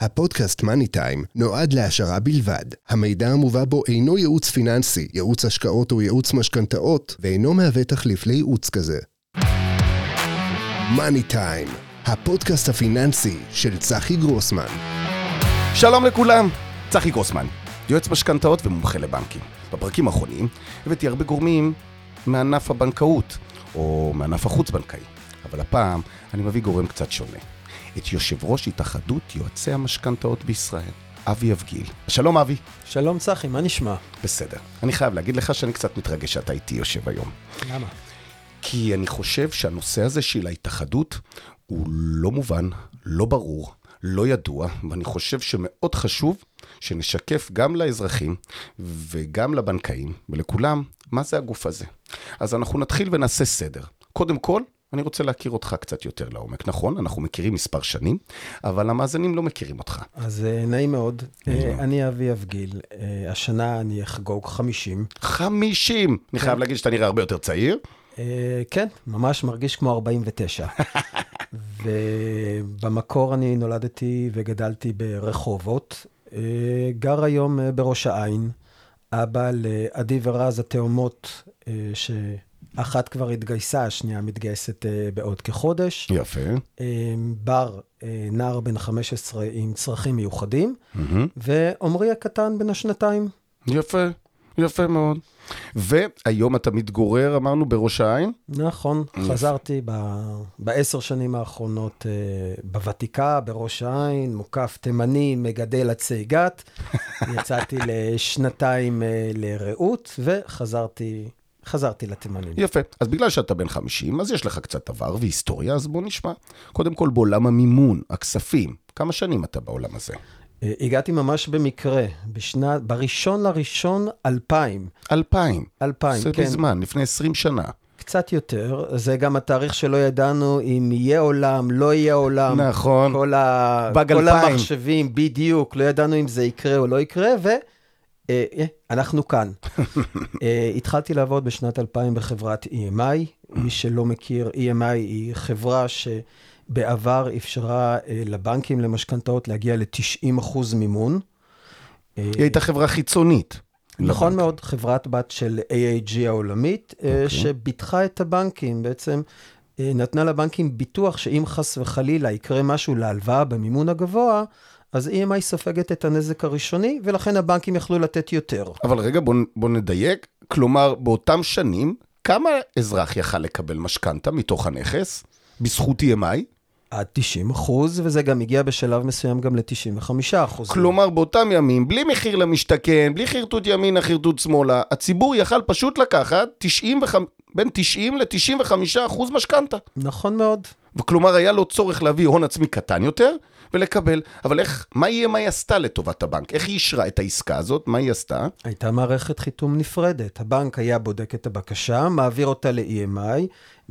הפודקאסט מאני טיים נועד להעשרה בלבד. המידע המובא בו אינו ייעוץ פיננסי, ייעוץ השקעות או ייעוץ משכנתאות, ואינו מהווה תחליף לייעוץ כזה. מאני טיים, הפודקאסט הפיננסי של צחי גרוסמן. שלום לכולם, צחי גרוסמן, יועץ משכנתאות ומומחה לבנקים. בפרקים האחרונים הבאתי הרבה גורמים מענף הבנקאות, או מענף החוץ-בנקאי, אבל הפעם אני מביא גורם קצת שונה. את יושב ראש התאחדות יועצי המשכנתאות בישראל, אבי אבגיל. שלום אבי. שלום צחי, מה נשמע? בסדר. אני חייב להגיד לך שאני קצת מתרגש שאתה איתי יושב היום. למה? כי אני חושב שהנושא הזה של ההתאחדות הוא לא מובן, לא ברור, לא ידוע, ואני חושב שמאוד חשוב שנשקף גם לאזרחים וגם לבנקאים ולכולם מה זה הגוף הזה. אז אנחנו נתחיל ונעשה סדר. קודם כל, אני רוצה להכיר אותך קצת יותר לעומק. נכון, אנחנו מכירים מספר שנים, אבל המאזינים לא מכירים אותך. אז אה, נעים מאוד. אה, מאוד. אני אבי אבגיל, אה, השנה אני אחגוג 50. 50! אני חייב להגיד שאתה נראה הרבה יותר צעיר. כן, ממש מרגיש כמו 49. ובמקור אני נולדתי וגדלתי ברחובות. גר היום בראש העין. אבא לעדי ורז התאומות, אה, שאחת כבר התגייסה, השנייה מתגייסת אה, בעוד כחודש. יפה. אה, בר, אה, נער בן 15 עם צרכים מיוחדים, מהמם. ועמרי הקטן בן השנתיים. יפה, יפה מאוד. והיום אתה מתגורר, אמרנו, בראש העין? נכון, יפה. חזרתי ב- בעשר שנים האחרונות אה, בוותיקה, בראש העין, מוקף תימני, מגדל עצי גת. יצאתי לשנתיים אה, לרעות, וחזרתי חזרתי לתימנים. יפה. אז בגלל שאתה בן 50, אז יש לך קצת עבר והיסטוריה, אז בוא נשמע. קודם כל, בעולם המימון, הכספים, כמה שנים אתה בעולם הזה? אה, הגעתי ממש במקרה, בשנת, בראשון לראשון 2000. 2000. 2000, זה כן. מזמן, לפני 20 שנה. קצת יותר, זה גם התאריך שלא ידענו אם יהיה עולם, לא יהיה עולם. נכון. כל, ה... כל 2000. המחשבים, בדיוק, לא ידענו אם זה יקרה או לא יקרה, ואנחנו כאן. אה, התחלתי לעבוד בשנת 2000 בחברת EMI. מי שלא מכיר, EMI היא חברה שבעבר אפשרה אה, לבנקים למשכנתאות להגיע ל-90% מימון. אה, היא הייתה חברה חיצונית. נכון לבנק. מאוד, חברת בת של AAG העולמית, okay. אוקיי. שביטחה את הבנקים, בעצם אה, נתנה לבנקים ביטוח שאם חס וחלילה יקרה משהו להלוואה במימון הגבוה, אז EMI סופגת את הנזק הראשוני, ולכן הבנקים יכלו לתת יותר. אבל רגע, בוא, בוא נדייק. כלומר, באותם שנים, כמה אזרח יכל לקבל משכנתה מתוך הנכס, בזכות EMI? עד 90 אחוז, וזה גם הגיע בשלב מסוים גם ל-95 אחוז. כלומר, באותם ימים, בלי מחיר למשתכן, בלי חרטוט ימינה, חרטוט שמאלה, הציבור יכל פשוט לקחת 95, בין 90 ל-95 אחוז משכנתה. נכון מאוד. וכלומר, היה לו צורך להביא הון עצמי קטן יותר ולקבל. אבל איך, מה EMI עשתה לטובת הבנק? איך היא אישרה את העסקה הזאת? מה היא עשתה? הייתה מערכת חיתום נפרדת. הבנק היה בודק את הבקשה, מעביר אותה ל-EMI.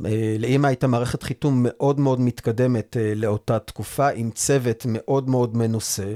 אה, ל-EMI הייתה מערכת חיתום מאוד מאוד מתקדמת אה, לאותה תקופה, עם צוות מאוד מאוד מנוסה.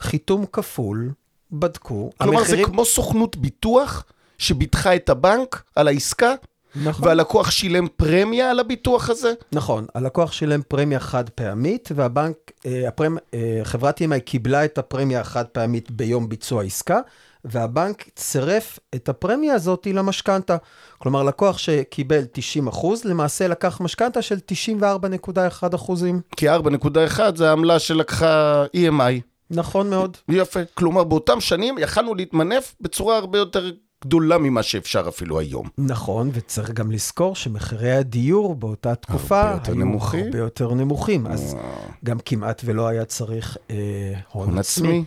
חיתום כפול, בדקו. כלומר, המחירים- זה כמו סוכנות ביטוח שביטחה את הבנק על העסקה, נכון, והלקוח שילם פרמיה על הביטוח הזה? נכון, הלקוח שילם פרמיה חד פעמית, והבנק, אה, הפרמ... אה, חברת EMI קיבלה את הפרמיה החד פעמית ביום ביצוע העסקה, והבנק צירף את הפרמיה הזאת למשכנתה. כלומר, לקוח שקיבל 90 אחוז, למעשה לקח משכנתה של 94.1 אחוזים. כי 4.1 זה העמלה שלקחה EMI. נכון מאוד. יפה. כלומר, באותם שנים יכלנו להתמנף בצורה הרבה יותר גדולה ממה שאפשר אפילו היום. נכון, וצריך גם לזכור שמחירי הדיור באותה תקופה הרבה היו נמוכים. הרבה יותר נמוכים, אז גם כמעט ולא היה צריך אה, הון הון עצמי. עצמי.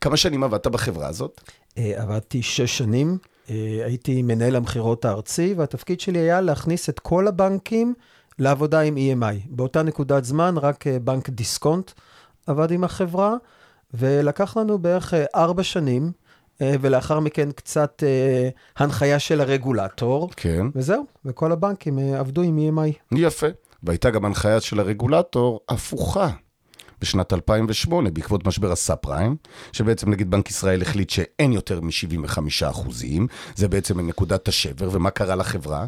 כמה שנים עבדת בחברה הזאת? אה, עבדתי שש שנים, אה, הייתי מנהל המכירות הארצי, והתפקיד שלי היה להכניס את כל הבנקים לעבודה עם EMI. באותה נקודת זמן, רק אה, בנק דיסקונט עבד עם החברה, ולקח לנו בערך אה, ארבע שנים, אה, ולאחר מכן קצת אה, הנחיה של הרגולטור, כן. וזהו, וכל הבנקים אה, עבדו עם EMI. יפה. והייתה גם הנחיה של הרגולטור הפוכה. בשנת 2008, בעקבות משבר הסאב פריים, שבעצם נגיד בנק ישראל החליט שאין יותר מ-75 אחוזים, זה בעצם נקודת השבר, ומה קרה לחברה?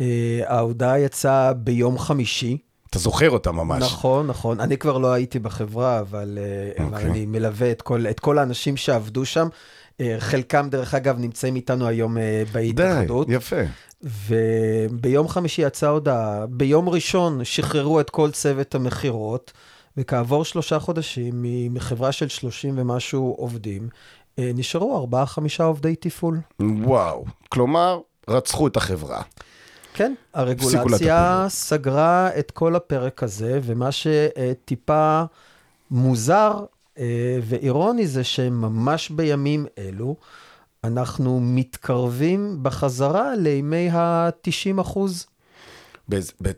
אה, ההודעה יצאה ביום חמישי, אתה זוכר אותה ממש. נכון, נכון. אני כבר לא הייתי בחברה, אבל, אה, אבל אוקיי. אני מלווה את כל, את כל האנשים שעבדו שם. אה, חלקם, דרך אגב, נמצאים איתנו היום אה, די, בהתאחדות. יפה. וביום חמישי יצאה הודעה, ביום ראשון שחררו את כל צוות המכירות, וכעבור שלושה חודשים, מחברה של 30 ומשהו עובדים, אה, נשארו ארבעה-חמישה עובדי תפעול. וואו. כלומר, רצחו את החברה. כן, הרגולציה. סגרה את כל הפרק הזה, ומה שטיפה מוזר ואירוני זה שממש בימים אלו, אנחנו מתקרבים בחזרה לימי ה-90 אחוז.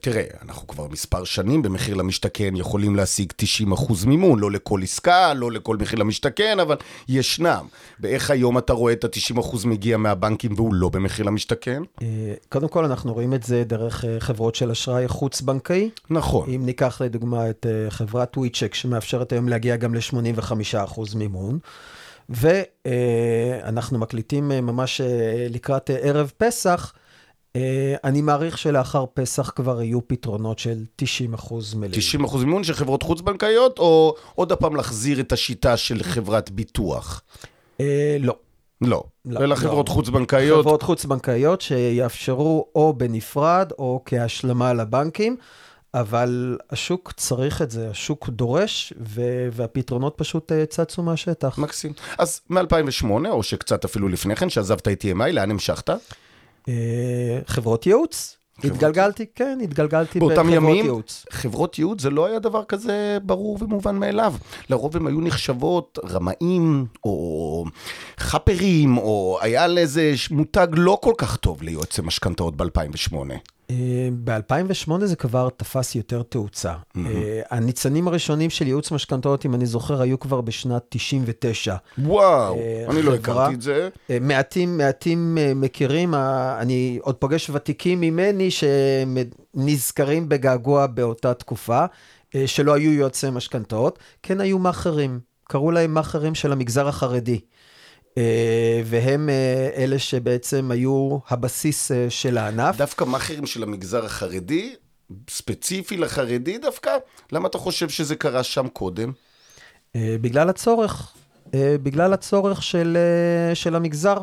תראה, אנחנו כבר מספר שנים במחיר למשתכן יכולים להשיג 90% מימון, לא לכל עסקה, לא לכל מחיר למשתכן, אבל ישנם. ואיך היום אתה רואה את ה-90% מגיע מהבנקים והוא לא במחיר למשתכן? אה, קודם כל, אנחנו רואים את זה דרך אה, חברות של אשראי חוץ-בנקאי. נכון. אם ניקח לדוגמה את אה, חברת וויצ'ק, שמאפשרת היום להגיע גם ל-85% מימון, ואנחנו מקליטים ממש לקראת ערב פסח, אני מעריך שלאחר פסח כבר יהיו פתרונות של 90% מלאים. 90% מימון של חברות חוץ-בנקאיות, או עוד הפעם להחזיר את השיטה של חברת ביטוח? אה, לא. לא. לא, אלא לא. חברות חוץ-בנקאיות. חברות חוץ-בנקאיות שיאפשרו או בנפרד או כהשלמה לבנקים, אבל השוק צריך את זה, השוק דורש, ו- והפתרונות פשוט אה, צצו מהשטח. מקסים. אז מ-2008, או שקצת אפילו לפני כן, שעזבת את EMI, לאן המשכת? אה, חברות ייעוץ. חברות- התגלגלתי, כן, התגלגלתי באותם בחברות ימים, ייעוץ. חברות ייעוץ זה לא היה דבר כזה ברור ומובן מאליו. לרוב הם היו נחשבות רמאים, או חאפרים, או היה לאיזה מותג לא כל כך טוב ליועצי משכנתאות ב-2008. ב-2008 זה כבר תפס יותר תאוצה. אה, הניצנים הראשונים של ייעוץ משכנתאות, אם אני זוכר, היו כבר בשנת 99. וואו, אה, אני לא חברה- הכרתי את זה. אה, מעטים, מעטים אה, מכירים, אה, אני עוד פוגש ותיקים ממני שנזכרים בגעגוע באותה תקופה, אה, שלא היו יועצי משכנתאות, כן היו מאכערים, קראו להם מאכערים של המגזר החרדי. אה, והם אה, אלה שבעצם היו הבסיס אה, של הענף. דווקא מאכערים של המגזר החרדי, ספציפי לחרדי דווקא, למה אתה חושב שזה קרה שם קודם? בגלל הצורך, בגלל הצורך של, של המגזר,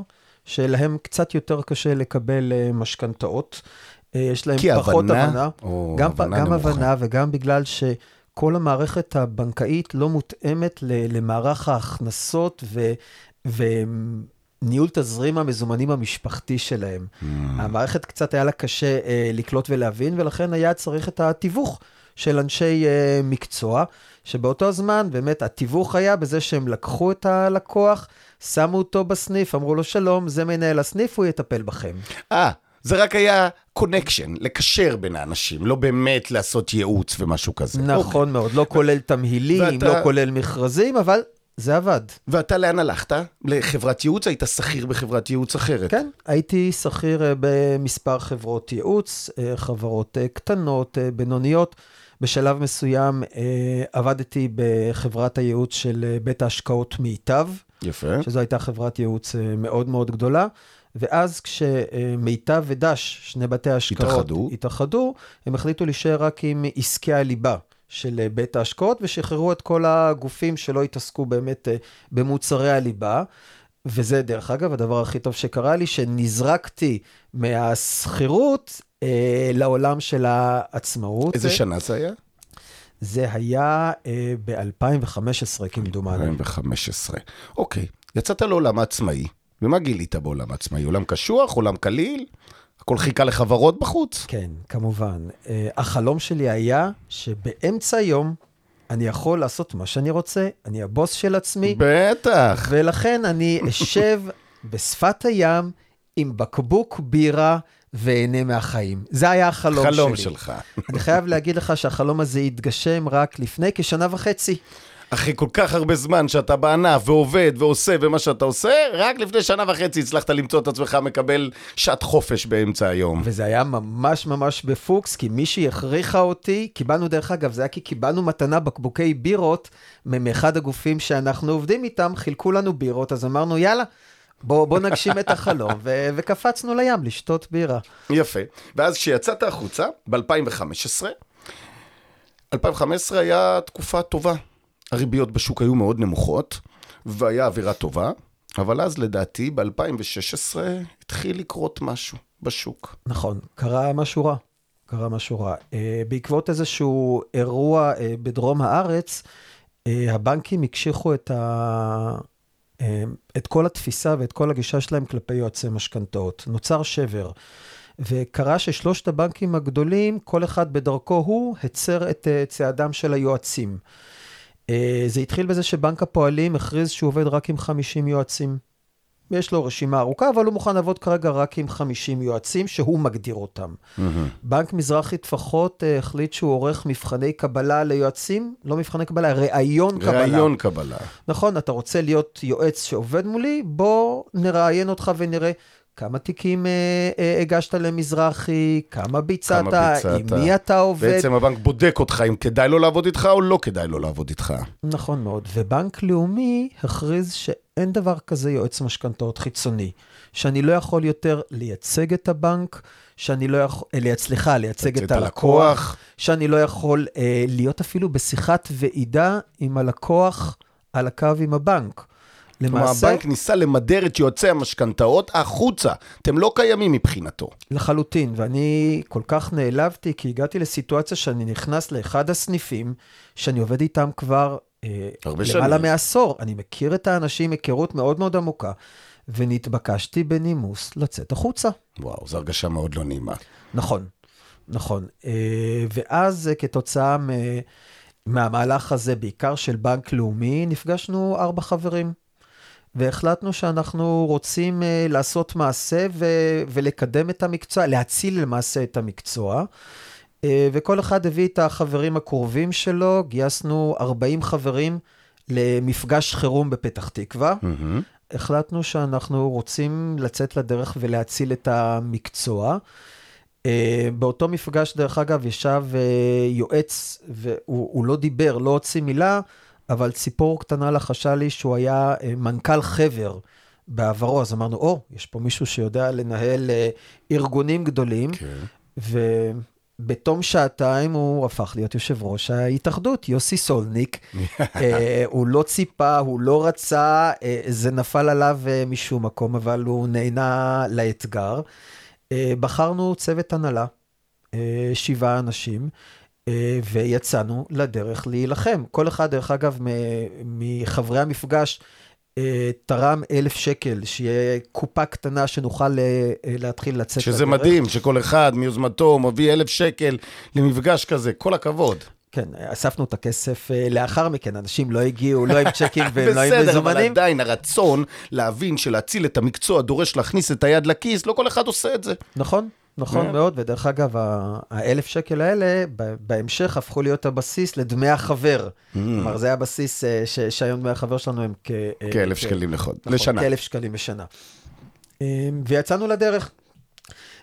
שלהם קצת יותר קשה לקבל משכנתאות. יש להם פחות הבנה, הבנה. גם, הבנה גם נמוכה. הבנה וגם בגלל שכל המערכת הבנקאית לא מותאמת למערך ההכנסות ו... וניהול תזרים המזומנים המשפחתי שלהם. Mm. המערכת קצת היה לה קשה אה, לקלוט ולהבין, ולכן היה צריך את התיווך של אנשי אה, מקצוע, שבאותו זמן באמת התיווך היה בזה שהם לקחו את הלקוח, שמו אותו בסניף, אמרו לו שלום, זה מנהל הסניף, הוא יטפל בכם. אה, זה רק היה קונקשן, לקשר בין האנשים, לא באמת לעשות ייעוץ ומשהו כזה. אוקיי. נכון מאוד, לא כולל תמהילים, ואתה- לא כולל מכרזים, אבל זה עבד. ואתה לאן הלכת? לחברת ייעוץ? היית שכיר בחברת ייעוץ אחרת. כן, הייתי שכיר אה, במספר חברות ייעוץ, אה, חברות אה, קטנות, בינוניות. בשלב מסוים עבדתי בחברת הייעוץ של בית ההשקעות מיטב, יפה. שזו הייתה חברת ייעוץ מאוד מאוד גדולה. ואז כשמיטב ודש, שני בתי ההשקעות, התאחדו. התאחדו, הם החליטו להישאר רק עם עסקי הליבה של אה, בית ההשקעות, ושחררו את כל הגופים שלא התעסקו באמת אה, במוצרי הליבה. וזה, דרך אגב, הדבר הכי טוב שקרה לי, שנזרקתי מהשכירות אה, לעולם של העצמאות. איזה שנה זה היה? זה היה אה, ב-2015, כמדומני. 2015. אוקיי, יצאת לעולם העצמאי, ומה גילית בעולם העצמאי? עולם קשוח? עולם קליל? הכל חיכה לחברות בחוץ? כן, כמובן. אה, החלום שלי היה שבאמצע היום אני יכול לעשות מה שאני רוצה, אני הבוס של עצמי, בטח. ולכן אני אשב בשפת הים עם בקבוק בירה ואהנה מהחיים. זה היה החלום שלי. חלום שלך. אני חייב להגיד לך שהחלום הזה התגשם רק לפני כשנה וחצי. אחרי כל כך הרבה זמן שאתה בענף ועובד ועושה ומה שאתה עושה, רק לפני שנה וחצי הצלחת למצוא את עצמך מקבל שעת חופש באמצע היום. וזה היה ממש ממש בפוקס, כי מישהי הכריחה אותי, קיבלנו דרך אגב, זה היה כי קיבלנו מתנה בקבוקי בירות מאחד הגופים שאנחנו עובדים איתם, חילקו לנו בירות, אז אמרנו יאללה, בוא, בוא נגשים את החלום, ו- וקפצנו לים לשתות בירה. יפה. ואז כשיצאת החוצה, ב-2015, 2015 היה תקופה טובה. הריביות בשוק היו מאוד נמוכות, והיה אווירה טובה, אבל אז לדעתי ב-2016 התחיל לקרות משהו בשוק. נכון, קרה משהו רע. קרה משהו רע. אה, בעקבות איזשהו אירוע אה, בדרום הארץ, אה, הבנקים הקשיחו את, ה... את כל התפיסה ואת כל הגישה שלהם כלפי יועצי משכנתאות. נוצר שבר. וקרה ששלושת הבנקים הגדולים, כל אחד בדרכו הוא, הצר את צעדם של היועצים. זה התחיל בזה שבנק הפועלים הכריז שהוא עובד רק עם 50 יועצים. יש לו רשימה ארוכה, אבל הוא מוכן לעבוד כרגע רק עם 50 יועצים שהוא מגדיר אותם. Mm-hmm. בנק מזרחי טפחות uh, החליט שהוא עורך מבחני קבלה ליועצים, לא מבחני קבלה, ראיון קבלה. ראיון קבלה. נכון, אתה רוצה להיות יועץ שעובד מולי, בוא נראיין אותך ונראה. כמה תיקים אה, אה, הגשת למזרחי, כמה ביצעת, כמה ביצעת, עם מי אתה עובד. בעצם הבנק בודק אותך אם כדאי לו לעבוד איתך או לא כדאי לו לעבוד איתך. נכון מאוד, ובנק לאומי הכריז שאין דבר כזה יועץ משכנתאות חיצוני, שאני לא יכול יותר לייצג את הבנק, שאני לא יכול, אה, סליחה, לייצג את הלקוח, הלקוח, שאני לא יכול אה, להיות אפילו בשיחת ועידה עם הלקוח על הקו עם הבנק. למעשה... כלומר, הבנק ניסה למדר את יועצי המשכנתאות החוצה. אתם לא קיימים מבחינתו. לחלוטין, ואני כל כך נעלבתי, כי הגעתי לסיטואציה שאני נכנס לאחד הסניפים, שאני עובד איתם כבר אה, למעלה מעשור. אני מכיר את האנשים היכרות מאוד מאוד עמוקה, ונתבקשתי בנימוס לצאת החוצה. וואו, זו הרגשה מאוד לא נעימה. נכון, נכון. אה, ואז אה, כתוצאה מהמהלך הזה, בעיקר של בנק לאומי, נפגשנו ארבע חברים. והחלטנו שאנחנו רוצים uh, לעשות מעשה ו- ולקדם את המקצוע, להציל למעשה את המקצוע. Uh, וכל אחד הביא את החברים הקרובים שלו, גייסנו 40 חברים למפגש חירום בפתח תקווה. Mm-hmm. החלטנו שאנחנו רוצים לצאת לדרך ולהציל את המקצוע. Uh, באותו מפגש, דרך אגב, ישב uh, יועץ, והוא לא דיבר, לא הוציא מילה, אבל ציפור קטנה לחשה לי שהוא היה אה, מנכ"ל חבר בעברו, אז אמרנו, או, oh, יש פה מישהו שיודע לנהל uh, ארגונים גדולים, כן. ובתום שעתיים הוא הפך להיות יושב ראש ההתאחדות, יוסי סולניק. uh, הוא לא ציפה, הוא לא רצה, uh, זה נפל עליו uh, משום מקום, אבל הוא נהנה לאתגר. Uh, בחרנו צוות הנהלה, uh, שבעה אנשים. אה, ויצאנו לדרך להילחם. כל אחד, דרך אגב, מחברי המפגש, אה, תרם אלף שקל, שיהיה קופה קטנה שנוכל אה, להתחיל לצאת שזה לדרך. שזה מדהים, שכל אחד מיוזמתו מביא אלף שקל למפגש כזה, כל הכבוד. כן, אספנו את הכסף לאחר מכן, אנשים לא הגיעו, לא עם צ'קים ולא עם מזומנים. בסדר, אבל עדיין הרצון להבין שלהציל את המקצוע דורש להכניס את היד לכיס, לא כל אחד עושה את זה. נכון, נכון yeah. מאוד, ודרך אגב, האלף שקל האלה, בהמשך הפכו להיות הבסיס לדמי החבר. Mm. כלומר, זה הבסיס אה, שהיום דמי החבר שלנו הם כ... אה, כאלף שקלים לחוד, נכון, לשנה. כאלף שקלים לשנה. אמ, ויצאנו לדרך.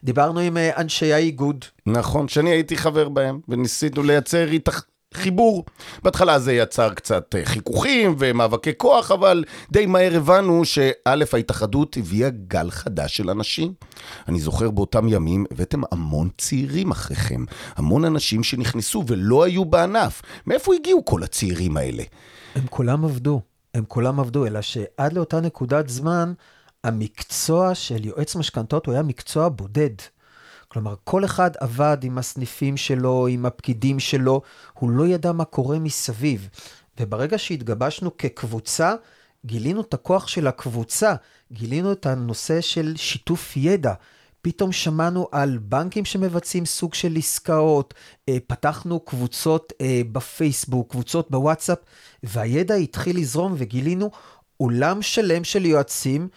דיברנו עם אה, אנשי האיגוד. נכון, שאני הייתי חבר בהם, וניסינו לייצר איתך... חיבור. בהתחלה זה יצר קצת אה, חיכוכים ומאבקי כוח, אבל די מהר הבנו שא', ההתאחדות הביאה גל חדש של אנשים. אני זוכר באותם ימים הבאתם המון צעירים אחריכם, המון אנשים שנכנסו ולא היו בענף. מאיפה הגיעו כל הצעירים האלה? הם כולם עבדו, הם כולם עבדו, אלא שעד לאותה נקודת זמן, המקצוע של יועץ משכנתות הוא היה מקצוע בודד. כלומר, כל אחד עבד עם הסניפים שלו, עם הפקידים שלו, הוא לא ידע מה קורה מסביב. וברגע שהתגבשנו כקבוצה, גילינו את הכוח של הקבוצה, גילינו את הנושא של שיתוף ידע. פתאום שמענו על בנקים שמבצעים סוג של עסקאות, אה, פתחנו קבוצות אה, בפייסבוק, קבוצות בוואטסאפ, והידע התחיל לזרום וגילינו עולם שלם של יועצים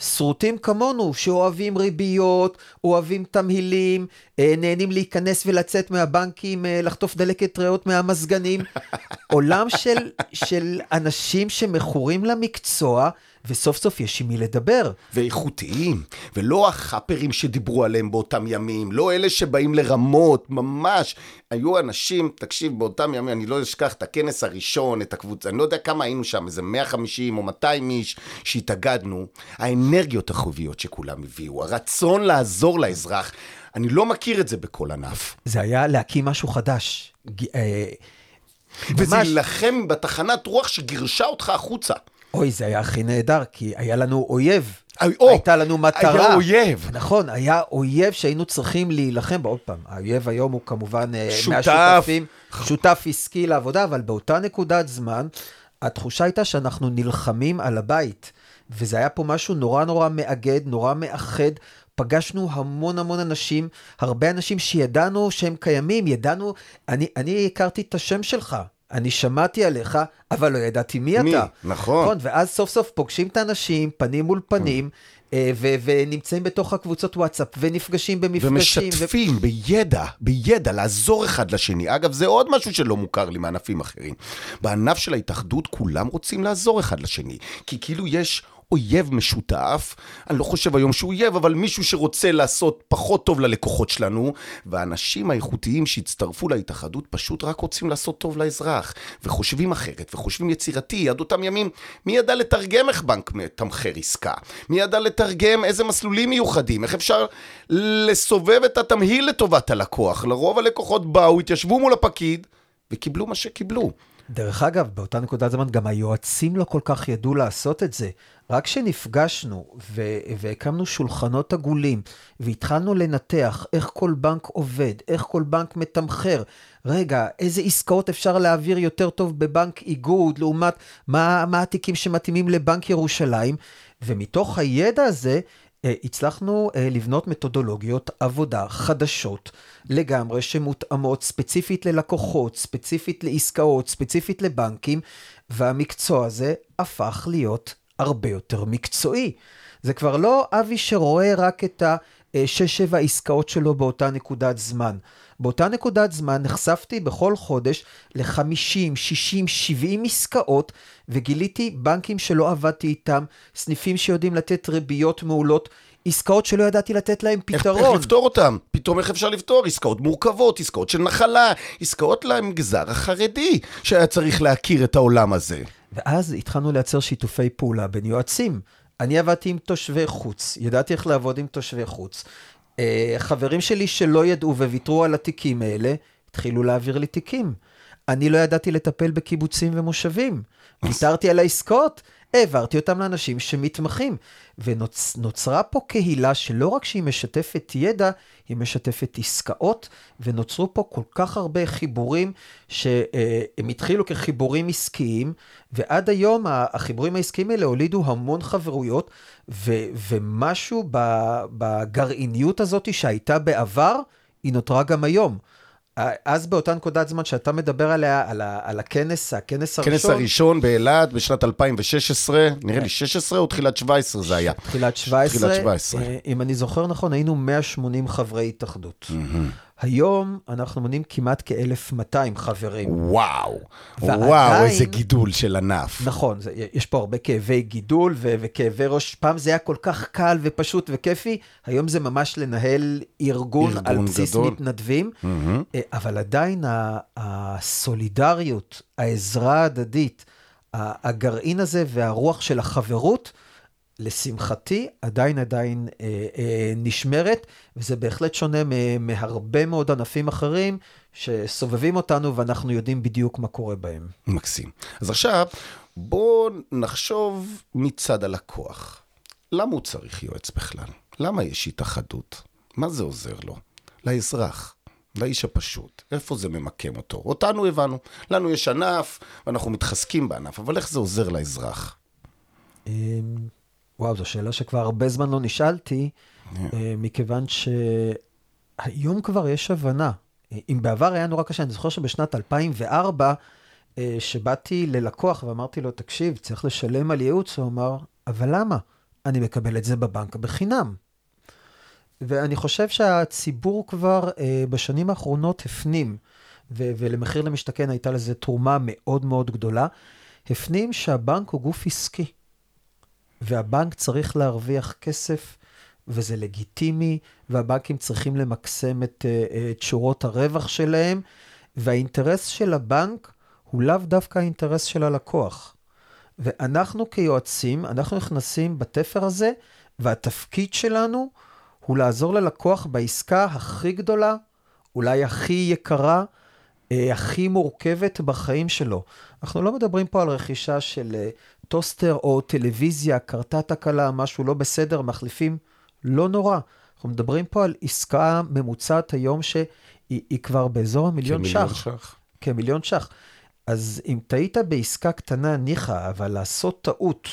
שרוטים כמונו, שאוהבים ריביות, אוהבים תמהילים, אה, נהנים להיכנס ולצאת מהבנקים, אה, לחטוף דלקת ריאות מהמזגנים. עולם של, של אנשים שמכורים למקצוע, וסוף סוף יש עם מי לדבר. ואיכותיים, ולא החאפרים שדיברו עליהם באותם ימים, לא אלה שבאים לרמות, ממש. היו אנשים, תקשיב, באותם ימים, אני לא אשכח את הכנס הראשון, את הקבוצה, אני לא יודע כמה היינו שם, איזה 150 או 200 איש שהתאגדנו. האנרגיות החיוביות שכולם הביאו, הרצון לעזור לאזרח, אני לא מכיר את זה בכל ענף. זה היה להקים משהו חדש. אה, וזה ממש. יילחם בתחנת רוח שגירשה אותך החוצה. אוי, זה היה הכי נהדר, כי היה לנו אויב. אוי, או, הייתה לנו מטרה. היה אויב. נכון, היה אויב שהיינו צריכים להילחם בו. עוד פעם, האויב היום הוא כמובן אה, שותף. מהשותפים, שותף עסקי לעבודה, אבל באותה נקודת זמן, התחושה הייתה שאנחנו נלחמים על הבית. וזה היה פה משהו נורא נורא מאגד, נורא מאחד. פגשנו המון המון אנשים, הרבה אנשים שידענו שהם קיימים, ידענו, אני, אני הכרתי את השם שלך, אני שמעתי עליך, אבל לא ידעתי מי, מי? אתה. נכון. נכון, ואז סוף סוף פוגשים את האנשים, פנים מול פנים, אה, ו- ונמצאים בתוך הקבוצות וואטסאפ, ונפגשים במפגשים. ומשתפים בידע, בידע, לעזור אחד לשני. אגב, זה עוד משהו שלא מוכר לי מענפים אחרים. בענף של ההתאחדות כולם רוצים לעזור אחד לשני. כי כאילו יש אויב משותף, אני לא חושב היום שהוא אויב, אבל מישהו שרוצה לעשות פחות טוב ללקוחות שלנו, והאנשים האיכותיים שהצטרפו להתאחדות פשוט רק רוצים לעשות טוב לאזרח, וחושבים אחרת, וחושבים יצירתי. עד אותם ימים, מי ידע לתרגם איך בנק מתמחר עסקה? מי ידע לתרגם איזה מסלולים מיוחדים? איך אפשר לסובב את התמהיל לטובת הלקוח? לרוב הלקוחות באו, התיישבו מול הפקיד, וקיבלו מה שקיבלו. דרך אגב, באותה נקודת זמן גם היועצים לא כל כך ידעו לעשות את זה. רק כשנפגשנו והקמנו שולחנות עגולים והתחלנו לנתח איך כל בנק עובד, איך כל בנק מתמחר, רגע, איזה עסקאות אפשר להעביר יותר טוב בבנק איגוד, לעומת מה, מה התיקים שמתאימים לבנק ירושלים, ומתוך הידע הזה, אה, הצלחנו אה, לבנות מתודולוגיות עבודה חדשות לגמרי, שמותאמות ספציפית ללקוחות, ספציפית לעסקאות, ספציפית לבנקים, והמקצוע הזה הפך להיות הרבה יותר מקצועי. זה כבר לא אבי שרואה רק את השש-שבע עסקאות שלו באותה נקודת זמן. באותה נקודת זמן נחשפתי בכל חודש ל-50, 60, 70 עסקאות, וגיליתי בנקים שלא עבדתי איתם, סניפים שיודעים לתת ריביות מעולות, עסקאות שלא ידעתי לתת להם איך, פתרון. איך לפתור אותם? פתאום איך אפשר לפתור? עסקאות מורכבות, עסקאות של נחלה, עסקאות למגזר החרדי, שהיה צריך להכיר את העולם הזה. ואז התחלנו לייצר שיתופי פעולה בין יועצים. אני עבדתי עם תושבי חוץ, ידעתי איך לעבוד עם תושבי חוץ. אה, חברים שלי שלא ידעו וויתרו על התיקים האלה, התחילו להעביר לי תיקים. אני לא ידעתי לטפל בקיבוצים ומושבים. ויתרתי על העסקאות, העברתי אותם לאנשים שמתמחים. ונוצרה פה קהילה שלא רק שהיא משתפת ידע, היא משתפת עסקאות, ונוצרו פה כל כך הרבה חיבורים שהם התחילו כחיבורים עסקיים, ועד היום החיבורים העסקיים האלה הולידו המון חברויות, ו- ומשהו בגרעיניות הזאת שהייתה בעבר, היא נותרה גם היום. אז באותה נקודת זמן שאתה מדבר עליה, על, ה, על הכנס, הכנס הראשון. הכנס הראשון באילת בשנת 2016, נראה לי 16 או תחילת 17 זה היה. תחילת 17. תחילת 17. אם אני זוכר נכון, היינו 180 חברי התאחדות. היום אנחנו מונים כמעט כ-1,200 חברים. וואו, ועדיין- וואו, איזה גידול של ענף. נכון, זה, יש פה הרבה כאבי גידול ו- וכאבי ראש. פעם זה היה כל כך קל ופשוט וכיפי, היום זה ממש לנהל ארגון, ארגון על בסיס גדול. מתנדבים. אה, אבל עדיין הסולידריות, העזרה ההדדית, הגרעין הזה והרוח של החברות, לשמחתי, עדיין עדיין אה, אה, נשמרת, וזה בהחלט שונה מהרבה מאוד ענפים אחרים שסובבים אותנו ואנחנו יודעים בדיוק מה קורה בהם. מקסים. אז עכשיו, בואו נחשוב מצד הלקוח. למה הוא צריך יועץ בכלל? למה יש התאחדות? מה זה עוזר לו? לאזרח, לאיש הפשוט. איפה זה ממקם אותו? אותנו הבנו. לנו יש ענף, ואנחנו מתחזקים בענף, אבל איך זה עוזר לאזרח? וואו, זו שאלה שכבר הרבה זמן לא נשאלתי, אה, מכיוון שהיום כבר יש הבנה. אם בעבר היה נורא קשה, אני זוכר שבשנת 2004, אה, שבאתי ללקוח ואמרתי לו, תקשיב, צריך לשלם על ייעוץ, הוא אמר, אבל למה? אני מקבל את זה בבנק בחינם. ואני חושב שהציבור כבר אה, בשנים האחרונות הפנים, ו- ולמחיר למשתכן הייתה לזה תרומה מאוד מאוד גדולה, הפנים שהבנק הוא גוף עסקי. והבנק צריך להרוויח כסף, וזה לגיטימי, והבנקים צריכים למקסם את, אה, את שורות הרווח שלהם, והאינטרס של הבנק הוא לאו דווקא האינטרס של הלקוח. ואנחנו כיועצים, אנחנו נכנסים בתפר הזה, והתפקיד שלנו הוא לעזור ללקוח בעסקה הכי גדולה, אולי הכי יקרה, אה, הכי מורכבת בחיים שלו. אנחנו לא מדברים פה על רכישה של אה, טוסטר או טלוויזיה, קרתה תקלה, משהו לא בסדר, מחליפים, לא נורא. אנחנו מדברים פה על עסקה ממוצעת היום שהיא כבר באזור המיליון כמיליון ש"ח. ש"ח. כמיליון ש"ח. אז אם טעית בעסקה קטנה, ניחא, אבל לעשות טעות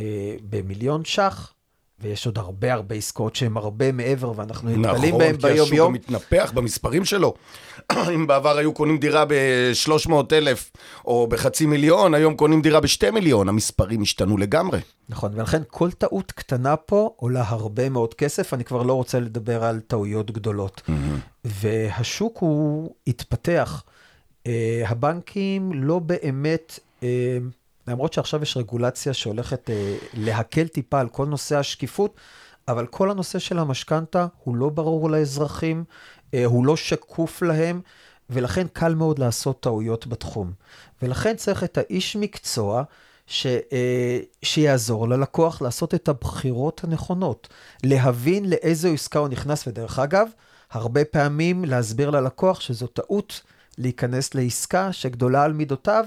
אה, במיליון ש"ח, ויש עוד הרבה הרבה עסקאות שהן הרבה מעבר, ואנחנו נתקלים נכון, בהן כי השוק ביום-יום. גם מתנפח במספרים שלו. אם בעבר היו קונים דירה ב-300 אלף או בחצי מיליון, היום קונים דירה ב-2 מיליון, המספרים השתנו לגמרי. נכון, ולכן כל טעות קטנה פה עולה הרבה מאוד כסף, אני כבר לא רוצה לדבר על טעויות גדולות. והשוק הוא התפתח. אה, הבנקים לא באמת, אה, למרות שעכשיו יש רגולציה שהולכת אה, להקל טיפה על כל נושא השקיפות, אבל כל הנושא של המשכנתה הוא לא ברור לאזרחים, אה, הוא לא שקוף להם, ולכן קל מאוד לעשות טעויות בתחום. ולכן צריך את האיש מקצוע ש, אה, שיעזור ללקוח לעשות את הבחירות הנכונות, להבין לאיזו עסקה הוא נכנס, ודרך אגב, הרבה פעמים להסביר ללקוח שזו טעות להיכנס לעסקה שגדולה על מידותיו,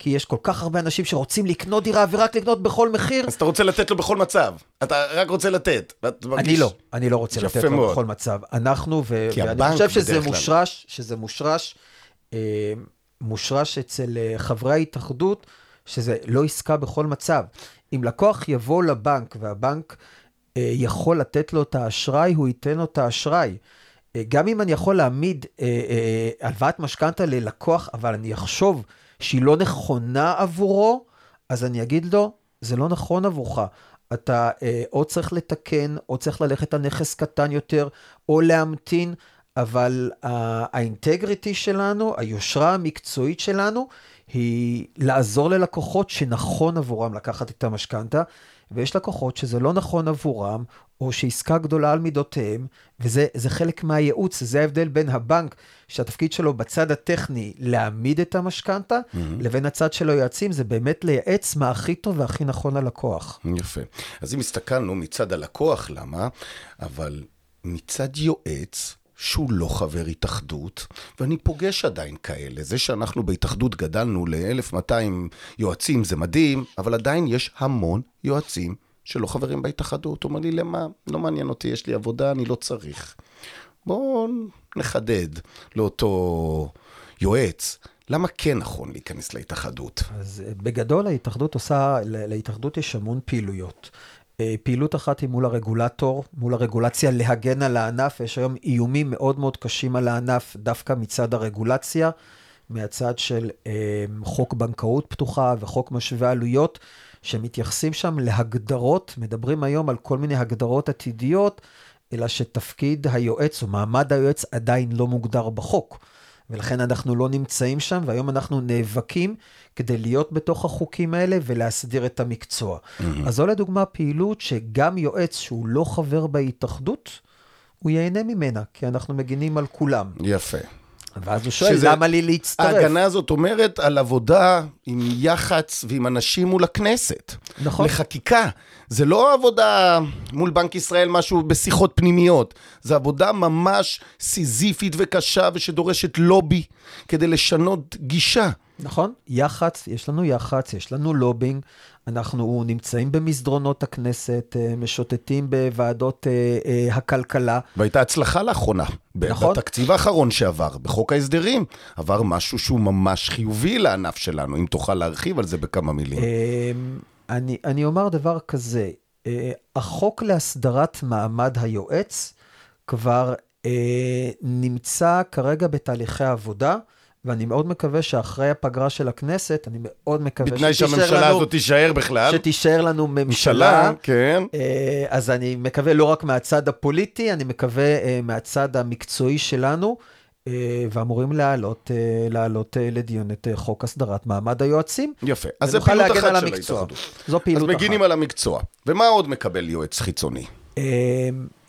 כי יש כל כך הרבה אנשים שרוצים לקנות דירה ורק לקנות בכל מחיר. אז אתה רוצה לתת לו בכל מצב. אתה רק רוצה לתת. ואתה אני מרגיש- לא, אני לא רוצה לתת לו מאוד. בכל מצב. אנחנו, ו- ואני חושב שזה מושרש, שזה מושרש, אה, מושרש אצל אה, חברי ההתאחדות, שזה לא עסקה בכל מצב. אם לקוח יבוא לבנק והבנק אה, יכול לתת לו את האשראי, הוא ייתן לו את האשראי. אה, גם אם אני יכול להעמיד אה, אה, הלוואת משכנתה ללקוח, אבל אני אחשוב שהיא לא נכונה עבורו, אז אני אגיד לו, זה לא נכון עבורך. אתה אה, או צריך לתקן, או צריך ללכת על נכס קטן יותר, או להמתין, אבל ה- האינטגריטי שלנו, היושרה המקצועית שלנו, היא לעזור ללקוחות שנכון עבורם לקחת את המשכנתה, ויש לקוחות שזה לא נכון עבורם, או שעסקה גדולה על מידותיהם, וזה זה חלק מהייעוץ, זה ההבדל בין הבנק, שהתפקיד שלו בצד הטכני להעמיד את המשכנתה, mm-hmm. לבין הצד של היועצים, זה באמת לייעץ מה הכי טוב והכי נכון ללקוח. יפה. אז אם הסתכלנו מצד הלקוח, למה? אבל מצד יועץ, שהוא לא חבר התאחדות, ואני פוגש עדיין כאלה. זה שאנחנו בהתאחדות גדלנו ל-1200 יועצים זה מדהים, אבל עדיין יש המון יועצים שלא חברים בהתאחדות. אומר לי, למה? לא מעניין אותי, יש לי עבודה, אני לא צריך. בואו נחדד לאותו יועץ, למה כן נכון להיכנס להתאחדות? אז אה, בגדול ההתאחדות עושה, להתאחדות יש המון פעילויות. אה, פעילות אחת היא מול הרגולטור, מול הרגולציה להגן על הענף, יש היום איומים מאוד מאוד קשים על הענף, דווקא מצד הרגולציה, מהצד של אה, חוק בנקאות פתוחה וחוק משווה עלויות, שמתייחסים שם להגדרות, מדברים היום על כל מיני הגדרות עתידיות, אלא שתפקיד היועץ או מעמד היועץ עדיין לא מוגדר בחוק. ולכן אנחנו לא נמצאים שם, והיום אנחנו נאבקים כדי להיות בתוך החוקים האלה ולהסדיר את המקצוע. Mm-hmm. אז זו לדוגמה פעילות שגם יועץ שהוא לא חבר בהתאחדות, הוא ייהנה ממנה, כי אנחנו מגינים על כולם. יפה. ואז הוא שואל, למה לי להצטרף? ההגנה הזאת אומרת על עבודה עם יח"צ ועם אנשים מול הכנסת. נכון. לחקיקה. זה לא עבודה מול בנק ישראל, משהו בשיחות פנימיות. זה עבודה ממש סיזיפית וקשה ושדורשת לובי כדי לשנות גישה. נכון, יח"צ, יש לנו יח"צ, יש לנו לובינג, אנחנו נמצאים במסדרונות הכנסת, אה, משוטטים בוועדות אה, אה, הכלכלה. והייתה הצלחה לאחרונה. נכון. בתקציב האחרון שעבר, בחוק ההסדרים, עבר משהו שהוא ממש חיובי לענף שלנו, אם תוכל להרחיב על זה בכמה מילים. אני, אני אומר דבר כזה, החוק להסדרת מעמד היועץ כבר נמצא כרגע בתהליכי עבודה, ואני מאוד מקווה שאחרי הפגרה של הכנסת, אני מאוד מקווה בתנאי שהממשלה לנו, הזאת תישאר בכלל. שתישאר לנו ממשלה. ממשלה, כן. אה, אז אני מקווה לא רק מהצד הפוליטי, אני מקווה אה, מהצד המקצועי שלנו, אה, ואמורים להעלות, להעלות לדיון את חוק הסדרת מעמד היועצים. יפה. אז ונוכל פעילות אחת של. ההתאחדות. זו אז פעילות אחת. מגינים על המקצוע. ומה עוד מקבל יועץ חיצוני?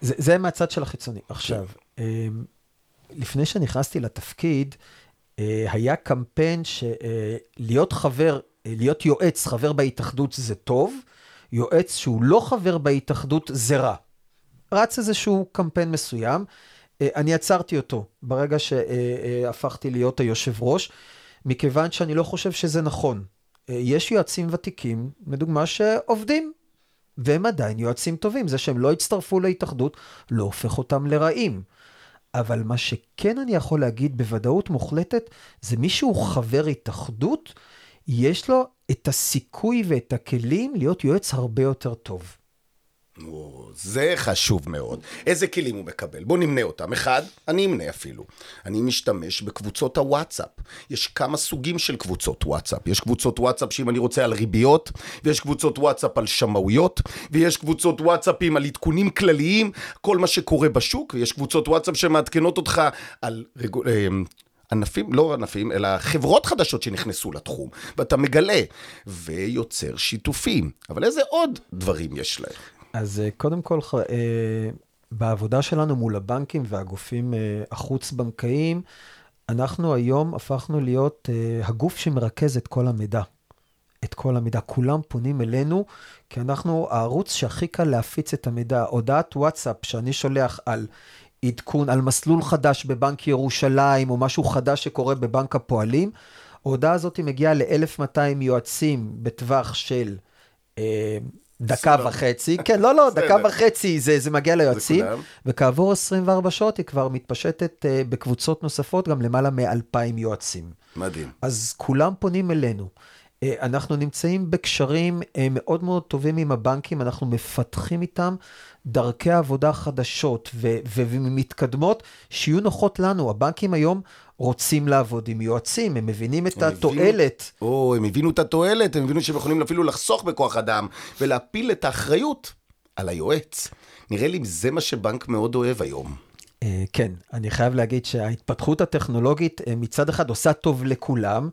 זה, זה מהצד של החיצוני. עכשיו, אה, לפני שנכנסתי לתפקיד, היה קמפיין שלהיות חבר, אה, להיות יועץ, חבר בהתאחדות זה טוב, יועץ שהוא לא חבר בהתאחדות זה רע. רץ איזשהו קמפיין מסוים. אה, אני עצרתי אותו ברגע שהפכתי להיות היושב ראש, מכיוון שאני לא חושב שזה נכון. אה, יש יועצים ותיקים, לדוגמה, שעובדים, והם עדיין יועצים טובים. זה שהם לא הצטרפו להתאחדות לא הופך אותם לרעים. אבל מה שכן אני יכול להגיד בוודאות מוחלטת, זה מי שהוא חבר התאחדות, יש לו את הסיכוי ואת הכלים להיות יועץ הרבה יותר טוב. זה חשוב מאוד. איזה כלים הוא מקבל? בואו נמנה אותם. אחד, אני אמנה אפילו. אני משתמש בקבוצות הוואטסאפ. יש כמה סוגים של קבוצות וואטסאפ. יש קבוצות וואטסאפ שאם אני רוצה על ריביות, ויש קבוצות וואטסאפ על שמאויות, ויש קבוצות וואטסאפים על עדכונים כלליים, כל מה שקורה בשוק, ויש קבוצות וואטסאפ שמעדכנות אותך על... רגו... אה, ענפים, לא ענפים, אלא חברות חדשות שנכנסו לתחום, ואתה מגלה, ויוצר שיתופים. אבל איזה עוד דברים יש להם? אז אה, קודם כל, אה, בעבודה שלנו מול הבנקים והגופים אה, החוץ-בנקאיים, אנחנו היום הפכנו להיות הגוף שמרכז את כל המידע. את כל המידע. כולם פונים אלינו, כי אנחנו הערוץ שהכי קל להפיץ את המידע. הודעת וואטסאפ שאני שולח על עדכון, על מסלול חדש בבנק ירושלים, או משהו חדש שקורה בבנק הפועלים, ההודעה הזאת מגיעה ל-1,200 יועצים בטווח של דקה וחצי, כן, לא, לא, דקה וחצי זה, זה מגיע ליועצים, וכעבור 24 שעות היא כבר מתפשטת uh, בקבוצות נוספות, גם למעלה מ-2,000 יועצים. מדהים. אז כולם פונים אלינו. Uh, אנחנו נמצאים בקשרים uh, מאוד מאוד טובים עם הבנקים, אנחנו מפתחים איתם דרכי עבודה חדשות ומתקדמות שיהיו נוחות לנו. הבנקים היום רוצים לעבוד עם יועצים, הם מבינים את הם התועלת. הבינו, או, הם הבינו את התועלת, הם הבינו שהם יכולים אפילו לחסוך בכוח אדם ולהפיל את האחריות על היועץ. נראה לי זה מה שבנק מאוד אוהב היום. אה, כן, אני חייב להגיד שההתפתחות הטכנולוגית אה, מצד אחד עושה טוב לכולם.